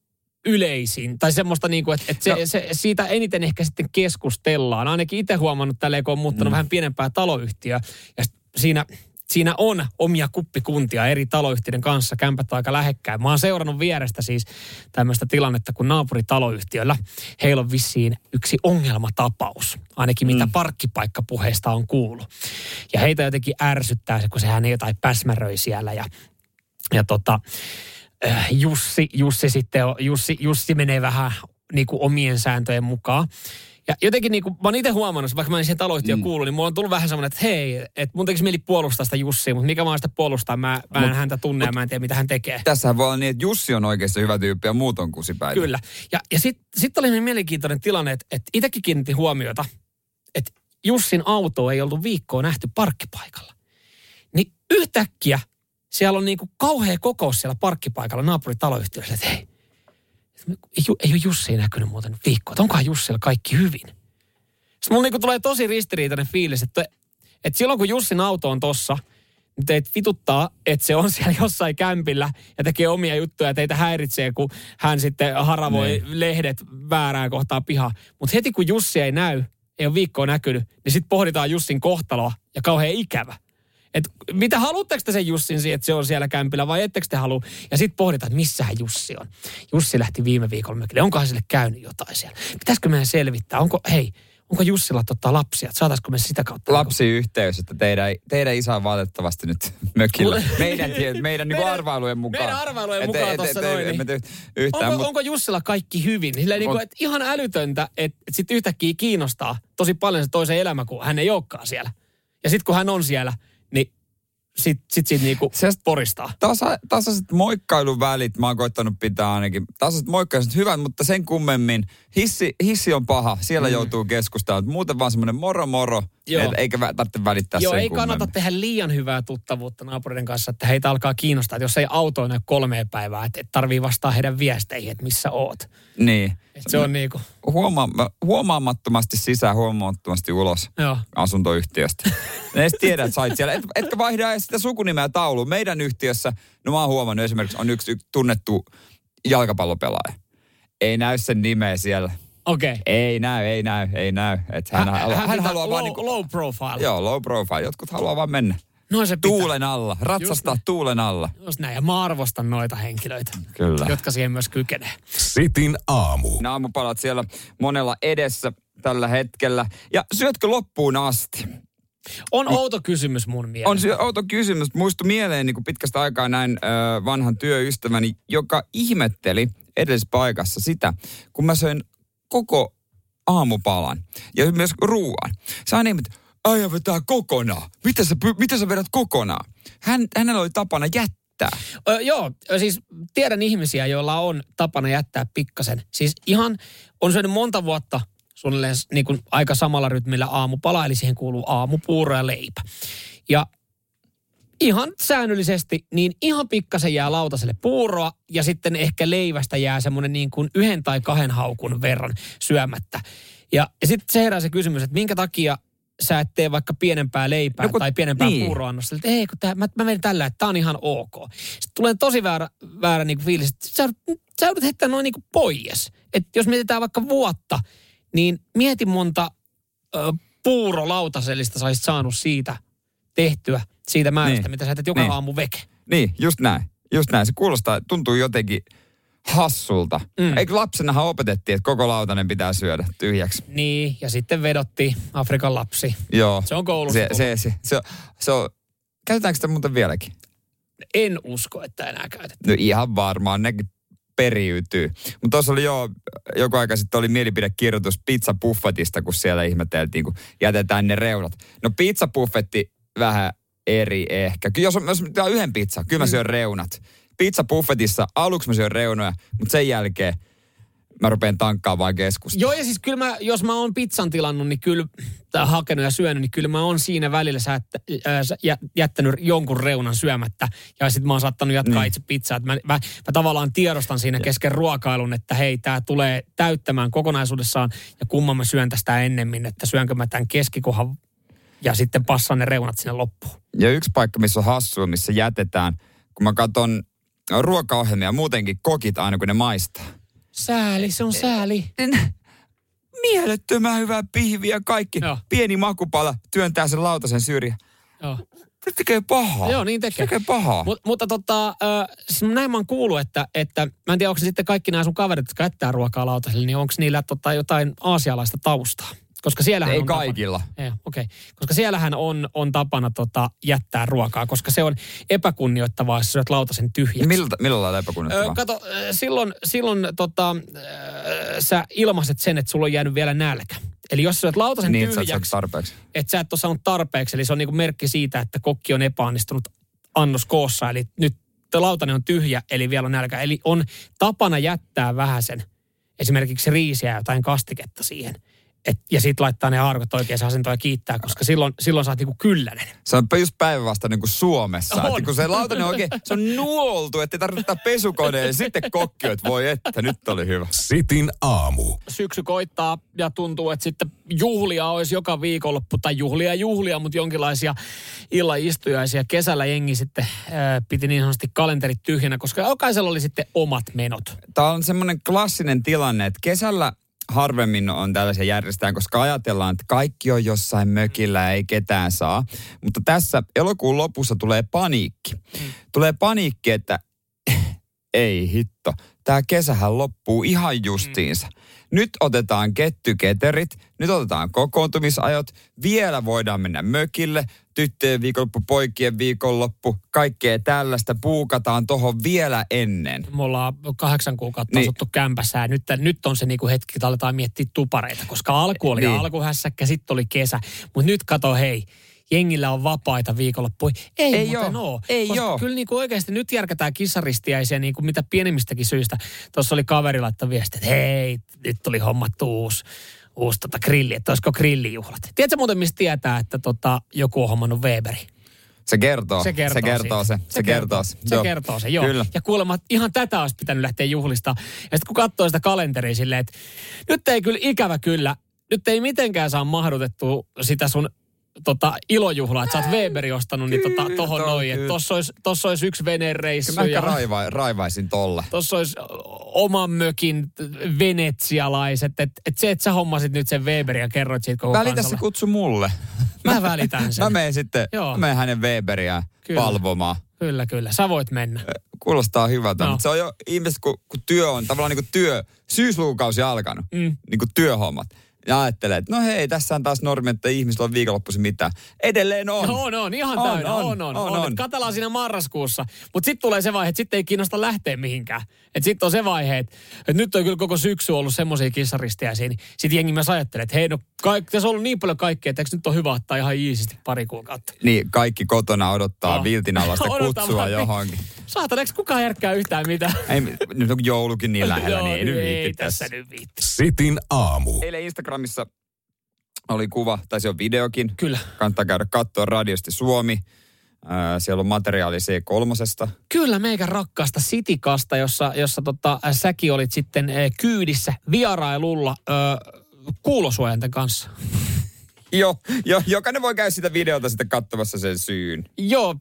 yleisin. Tai semmoista niin kuin, että, että se, No. se, siitä eniten ehkä sitten keskustellaan. Ainakin itse huomannut tälleen, kun on muuttanut mm. vähän pienempää taloyhtiöä. Ja siinä, siinä on omia kuppikuntia eri taloyhtiöiden kanssa. Kämpät aika lähekkäin. Mä oon seurannut vierestä siis tämmöistä tilannetta, kun naapuritaloyhtiöllä heillä on vissiin yksi ongelmatapaus. Ainakin mitä mm. parkkipaikkapuheista on kuullut. Ja heitä jotenkin ärsyttää se, kun sehän ei jotain päsmäröi siellä ja, ja tota, Jussi, Jussi sitten Jussi, Jussi menee vähän niin kuin omien sääntöjen mukaan. Ja jotenkin niin kuin, mä oon itse huomannut, vaikka mä en siihen taloyhtiöön mm. kuulu, niin mulla on tullut vähän semmoinen, että hei, että mun tekisi mieli puolustaa sitä Jussia, mutta mikä mä oon sitä puolustaa, mä, mä en Mut- häntä tunne ja mä en tiedä, mitä hän tekee. Tässähän voi olla niin, että Jussi on oikeasti hyvä tyyppi ja muut on kusipäitä. Kyllä. Ja, ja sitten sit oli niin mielenkiintoinen tilanne, että, että itsekin kiinnitin huomiota, että Jussin auto ei ollut viikkoa nähty parkkipaikalla. Niin yhtäkkiä siellä on niinku kauhea kokous siellä parkkipaikalla naapuritaloyhtiössä, että hei, ei, ei ole Jussi näkynyt muuten viikkoa, että onkohan Jussilla kaikki hyvin. Sitten mulla niinku tulee tosi ristiriitainen fiilis, että, että silloin kun Jussin auto on tossa, niin teitä vituttaa, että se on siellä jossain kämpillä ja tekee omia juttuja ja teitä häiritsee, kun hän sitten haravoi Niin. lehdet väärään kohtaan pihaa. Mutta heti kun Jussi ei näy, ei ole viikkoa näkynyt, niin sitten pohditaan Jussin kohtaloa ja kauhean ikävä. Et mitä haluatteko te sen Jussin siihen, että se on siellä kämpillä vai ettekö te halua? Ja sitten pohditaan, että missähän Jussi on. Jussi lähti viime viikolla mökille. Onkohan sille käynyt jotain siellä? Pitäisikö meidän selvittää? Onko, hei, onko Jussilla tota lapsia? Että saataisiko me sitä kautta? Lapsiyhteys, että teidän, teidän isä on valitettavasti nyt mökillä. Meidän, meidän, niin Meidän- arvailujen mukaan. meidän arvailujen Et- mukaan et- tossa et- noin, niin. tee Yhtään, onko, mut- onko Jussilla kaikki hyvin? Silleen niin kuin, On. että ihan älytöntä, että, että sitten yhtäkkiä kiinnostaa tosi paljon se toisen elämä, kun hän ei olekaan siellä. Ja sitten kun hän on siellä, niin sit, sit siitä niinku Se- poristaa. Tasa, tasaiset moikkailuvälit, mä oon koittanut pitää ainakin. Tasaiset moikkailut hyvät, mutta sen kummemmin. Hissi, hissi on paha, siellä mm. joutuu keskustelemaan. Muuten vaan semmoinen moro moro, Joo. et, eikä vä- tarvitse välittää Joo, sen ei kannata kummemmin. tehdä liian hyvää tuttavuutta naapureiden kanssa, että heitä alkaa kiinnostaa, että jos ei auto näy kolmeen päivää, että, että tarvii vastaa heidän viesteihin, että missä oot. Niin. Et se on niinku, Huomaa, huomaamattomasti sisään, huomaamattomasti ulos joo. asuntoyhtiöstä. En edes tiedä, että sait siellä. Et, etkä vaihda edes sitä sukunimeä tauluun. Meidän yhtiössä, no mä oon huomannut esimerkiksi, on yksi, yksi tunnettu jalkapallopelaaja. Ei näy sen nimeä siellä. Okei. Okay. Ei näy, ei näy, ei näy. Et hän, hän, hän, hän haluaa low, vaan niinku, low profile. Joo, low profile. Jotkut haluaa vaan mennä. No se pitää. Tuulen alla, ratsastaa Just tuulen alla. Just näin, ja mä arvostan noita henkilöitä, Kyllä. jotka siihen myös kykenee. Sitin aamu. Nämä aamupalat siellä monella edessä tällä hetkellä. Ja syötkö loppuun asti? On outo kysymys mun mielestä. On se outo kysymys. Muistu mieleen niin kuin pitkästä aikaa näin ö, vanhan työystäväni, joka ihmetteli edellisessä paikassa sitä, kun mä söin koko aamupalan ja myös ruoan. Se aina äijä vetää kokonaan. Miten sä, miten sä vedät kokonaan? Hän, hänellä oli tapana jättää. Ö, joo, siis tiedän ihmisiä, joilla on tapana jättää pikkasen. Siis ihan on syönyt monta vuotta suunnilleen niin kuin aika samalla rytmillä aamupala, eli siihen kuuluu aamupuuro ja leipä. Ja ihan säännöllisesti, niin ihan pikkasen jää lautaselle puuroa ja sitten ehkä leivästä jää semmoinen niin kuin yhden tai kahden haukun verran syömättä. Ja, ja sitten se herää se kysymys, että minkä takia sä et tee vaikka pienempää leipää No kun- tai pienempää niin. niin. puuroannosta. Että ei, kun tää, mä, mä menen tällä, että tää on ihan ok. Sitten tulee tosi väärä, väärä niin fiilis, että sä, sä joudut heittää noin niinku pois. Et jos mietitään vaikka vuotta, niin mieti monta ö, puurolautasellista sä olisit saanut siitä tehtyä, siitä määrästä, Niin. mitä sä teet joka Niin. aamu veke. Niin, just näin. Just näin. Se kuulostaa, tuntuu jotenkin hassulta. Mm. Eikö lapsenahan opetettiin, että koko lautanen pitää syödä tyhjäksi? Niin, ja sitten vedottiin Afrikan lapsi. Joo. Se on koulussa Se, se, se, se, on- se on, käytetäänkö sitä muuten vieläkin? En usko, että enää käytetään. No ihan varmaan, nekin periytyy. Mutta tuossa oli jo, joku aika sitten oli mielipidekirjoitus pizzabuffetista, kun siellä ihmeteltiin, kun jätetään ne reunat. No pizzabuffetti vähän eri ehkä. Kyllä jos, on- jos yhden pizza, kyllä mä syön reunat. Pizzabuffetissa aluksi mä syön reunoja, mutta sen jälkeen mä rupean tankkaamaan keskusta. Joo, ja siis kyllä mä, jos mä oon pizzan tilannut, niin kyllä, tai hakenut ja syönyt, niin kyllä mä oon siinä välillä säättä, ää, sä- jä, jättänyt jonkun reunan syömättä. Ja sitten mä oon saattanut jatkaa Niin. itse pizzaa. Mä, mä, mä, tavallaan tiedostan siinä kesken ruokailun, että hei, tämä tulee täyttämään kokonaisuudessaan. Ja kumman mä syön tästä ennemmin, että syönkö mä tämän keskikohan ja sitten passaan ne reunat sinne loppuun. Ja yksi paikka, missä on hassua, missä jätetään, kun mä katson ruokaohjelmia, muutenkin kokit aina kun ne maistaa. Sääli, se on sääli. Mielettömän hyvää pihviä kaikki. Joo. Pieni makupala työntää sen lautasen syrjään. Joo. Se tekee pahaa. Joo, niin tekee. Se tekee pahaa. Mut, mutta tota, äh, siis näin mä oon kuullut, että, että mä en tiedä, onko sitten kaikki nämä sun kaverit, jotka jättää ruokaa lautaselle, niin onko niillä tota, jotain aasialaista taustaa? Koska siellähän Ei on kaikilla. Tapana, ei, okei. Koska siellähän on, on tapana tota, jättää ruokaa, koska se on epäkunnioittavaa, jos syöt lautasen tyhjäksi. Millä, millä lailla Öö, epäkunnottavaa? kato, silloin, silloin tota, ö, sä ilmaiset sen, että sulla on jäänyt vielä nälkä. Eli jos sä syöt lautasen niin, että sä et tyhjäksi, tarpeeksi. että sä et ole saanut tarpeeksi. Eli se on niinku merkki siitä, että kokki on epäonnistunut annos koossa. Eli nyt lautanen on tyhjä, eli vielä on nälkä. Eli on tapana jättää vähäsen esimerkiksi riisiä ja jotain kastiketta siihen. Et, ja sitten laittaa ne haarukot oikeaan asentoon ja kiittää, koska silloin, silloin sä oot niinku kyllänen. Se on just päinvasta niin kuin Suomessa. On. Että kun se lautanen oikein, se on nuoltu, että ei tarvitse pesukoneen. Ja sitten kokki, että voi että, nyt oli hyvä. Sitin aamu. Syksy koittaa ja tuntuu, että sitten juhlia olisi joka viikonloppu, tai juhlia juhlia, mutta jonkinlaisia illaistujaisia. Kesällä jengi sitten ää, piti niin sanotusti kalenterit tyhjänä, koska jokaisella oli sitten omat menot. Tämä on semmoinen klassinen tilanne, että kesällä harvemmin on tällaisia järjestetään, koska ajatellaan, että kaikki on jossain mökillä ja ei ketään saa. Mutta tässä elokuun lopussa tulee paniikki. Tulee paniikki, että ei hitto, tämä kesähän loppuu ihan justiinsa. Nyt otetaan kettyketerit, nyt otetaan kokoontumisajot, vielä voidaan mennä mökille, tyttöjen viikonloppu, poikien viikonloppu, kaikkea tällaista puukataan tohon vielä ennen. Me ollaan kahdeksan kuukautta Niin. asuttu kämpässä ja nyt, nyt on se niinku hetki, että aletaan miettiä tupareita, koska alku oli Niin. alkuhässäkkä, sitten oli kesä. Mutta nyt kato hei, jengillä on vapaita viikonloppuja. Ei, Ei muuten oo. oo. Ei Koska oo. Kyllä niinku oikeasti nyt järkätään kissaristiäisiä niinku mitä pienemmistäkin syistä. Tuossa oli kaveri laittaa viestiä, että hei, nyt tuli hommattu uusi, uusi tota grilli, että olisiko grillijuhlat. Tiedätkö muuten, mistä tietää, että tota, joku on hommannut Weberi? Se kertoo. Se kertoo, se. Kertoo se. Se, kertoo se. Se kertoo se, joo. Kyllä. Ja kuulemma ihan tätä olisi pitänyt lähteä juhlista. Ja sitten kun katsoo sitä kalenteria silleen, että nyt ei kyllä ikävä kyllä, nyt ei mitenkään saa mahdutettua sitä sun tota, ilojuhlaa, että sä oot Weberi ostanut niin tota, tohon noin. Että kyllä. tossa olisi, tossa olisi yksi venereissu Kyllä mä ja raiva, raivaisin tolle. tossa olisi oman mökin venetsialaiset. Että et se, että sä hommasit nyt sen Weberin ja kerroit siitä koko Välitä se kansalle. kutsu mulle. Mä välitän sen. Mä menen sitten, Joo. mä menen hänen Weberiään Kyllä. palvomaan. Kyllä, kyllä. Sä voit mennä. Kuulostaa hyvältä, No. mutta se on jo ihmiset, kun, kun työ on tavallaan niin kuin työ, syysluukausi alkanut, Mm. niin kuin työhommat. Ja ajattelee, että no hei, tässä on taas normi, että ihmisillä on viikonloppuisin mitään. Edelleen on. No, on, on, ihan On, täynnä. on, On, on, on. on, on, Katellaan siinä marraskuussa. Mutta sitten tulee se vaihe, että sitten ei kiinnosta lähteä mihinkään. Että sitten on se vaihe, että, että nyt on kyllä koko syksy ollut semmoisia kissaristiäisiä. Niin sitten jengi myös ajattelee, että hei, no kaik, tässä on ollut niin paljon kaikkea, että eikö nyt on hyvä ottaa ihan iisisti pari kuukautta. Niin kaikki kotona odottaa Joo. viltin alasta kutsua vaan. johonkin. Saatana, eikö kukaan järkkää yhtään mitään? Ei, nyt on joulukin niin lähellä, Joo, niin ei nyt ei viitti tässä tässä. nyt viitti. Sitin aamu. Eilen Instagramissa oli kuva, tai se on videokin. Kyllä. Kannattaa käydä katsoa Radiosti Suomi. Siellä on materiaali C3. Kyllä, meikä rakkaasta Sitikasta, jossa, jossa tota, säkin olit sitten kyydissä vierailulla äh, kuulosuojanten kanssa. Joo, jo, jokainen voi käydä sitä videota sitten katsomassa sen syyn. Joo,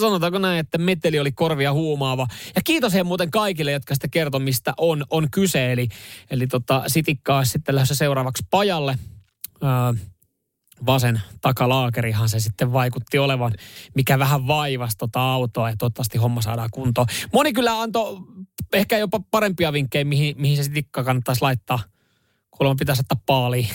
sanotaanko näin, että meteli oli korvia huumaava. Ja kiitos he muuten kaikille, jotka sitten kertoi, mistä on, on kyse. Eli, eli tota, sitikkaa sitten lähdössä seuraavaksi pajalle. Öö, vasen takalaakerihan se sitten vaikutti olevan, mikä vähän vaivasi tota autoa ja toivottavasti homma saadaan kuntoon. Moni kyllä antoi ehkä jopa parempia vinkkejä, mihin, mihin se sitikka kannattaisi laittaa. Kuulemma pitäisi ottaa paaliin.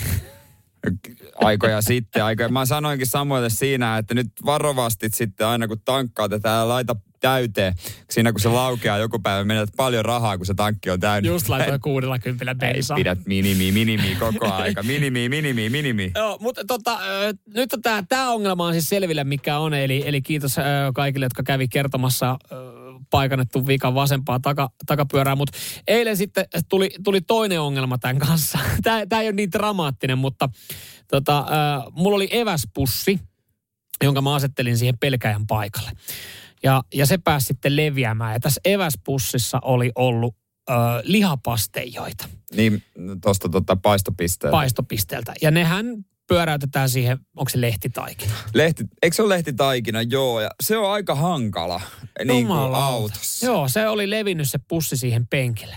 aikoja sitten. Aikoja. Mä sanoinkin Samuelille siinä, että nyt varovasti sitten aina kun tankkaat, että laita täyteen. Siinä kun se laukeaa joku päivä, menetät paljon rahaa, kun se tankki on täynnä. Just laitoin kuudella kympillä Ei bensaa. pidät minimi, minimi koko aika. Minimi, minimi, minimi. Joo, mutta tota, nyt tämä tää ongelma on siis selville, mikä on. Eli, eli kiitos kaikille, jotka kävi kertomassa paikannettu vikan vasempaa taka, takapyörää. Mutta eilen sitten tuli, tuli toinen ongelma tämän kanssa. Tämä ei ole niin dramaattinen, mutta tota, ö, mulla oli eväspussi, jonka mä asettelin siihen pelkäjän paikalle. Ja, ja se pääsi sitten leviämään. Ja tässä eväspussissa oli ollut ö, lihapasteijoita Niin tuosta tota paistopisteeltä. paistopisteeltä. Ja nehän pyöräytetään siihen, onko se lehtitaikina? Lehti, eikö se ole lehtitaikina? Joo, ja se on aika hankala niin kuin autossa. Joo, se oli levinnyt se pussi siihen penkille.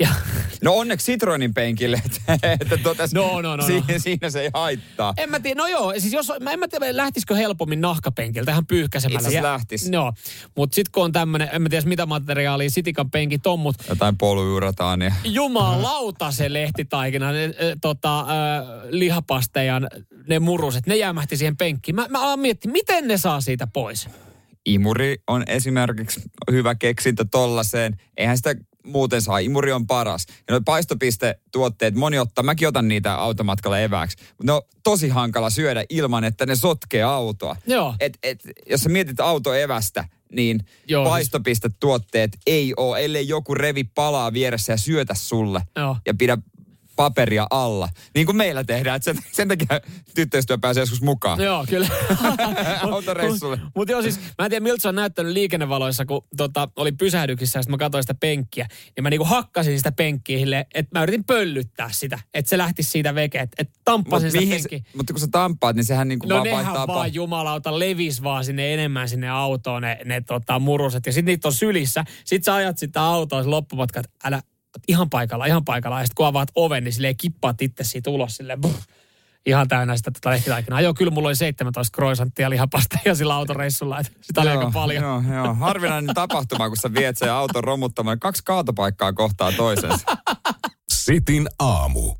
Ja, No onneksi Citroenin penkille, että, että tuota, No, no, no, siinä, no. siinä se ei haittaa. en mä tiedä, no joo, siis jos, mä en mä tiedä, lähtisikö helpommin nahkapenkiltä ihan pyyhkäsemällä. Itse lähtis. Joo, mutta sitten kun on tämmöinen, en mä tiedä mitä materiaalia Sitikan penkit on, mutta Jotain polyyurataania. jumalauta se lehtitaikina, ne, tota, äh, lihapastejan, ne muruset, ne jäämähti siihen penkkiin. Mä, mä alan miettiä, miten ne saa siitä pois? Imuri on esimerkiksi hyvä keksintö tollaiseen. Eihän sitä muuten saa. Imuri on paras. Ja nuo paistopistetuotteet, moni ottaa, mäkin otan niitä automatkalla evääksi. Ne on tosi hankala syödä ilman, että ne sotkee autoa. Joo. Et, et, jos sä mietit autoevästä, niin Joo, siis- paistopistetuotteet ei ole, ellei joku revi palaa vieressä ja syötä sulle. Joo. Ja pidä paperia alla. Niin kuin meillä tehdään. Et sen, sen takia tyttöystävä pääsee joskus mukaan. Joo, kyllä. Autoreissulle. Mutta joo, siis mä en tiedä miltä se on näyttänyt liikennevaloissa, kun tota, oli pysähdyksissä ja sit mä katsoin sitä penkkiä. Ja mä niinku hakkasin sitä penkkiä silleen, että mä yritin pöllyttää sitä, että se lähtisi siitä veke, että et tamppasin Mut sitä penkkiä. mutta kun sä tampaat, niin sehän niin kuin No vaan nehän vaihtaa... vaan pa- jumalauta levis vaan sinne enemmän sinne autoon ne, ne tota, muruset. Ja sitten niitä on sylissä. Sitten sä ajat sitä autoa se loppumatka, että älä ihan paikalla, ihan paikalla. Ja sitten kun avaat oven, niin silleen kippaat itse siitä ulos silleen. Buh, ihan täynnä sitä tota lehtitaikinaa. Joo, kyllä mulla oli 17 kroisanttia lihapasteja sillä autoreissulla. Että sitä oli Joo, aika paljon. Joo, joo. Harvinainen tapahtuma, kun sä viet sen auton romuttamaan. Kaksi kaatopaikkaa kohtaa toisensa. Sitin aamu.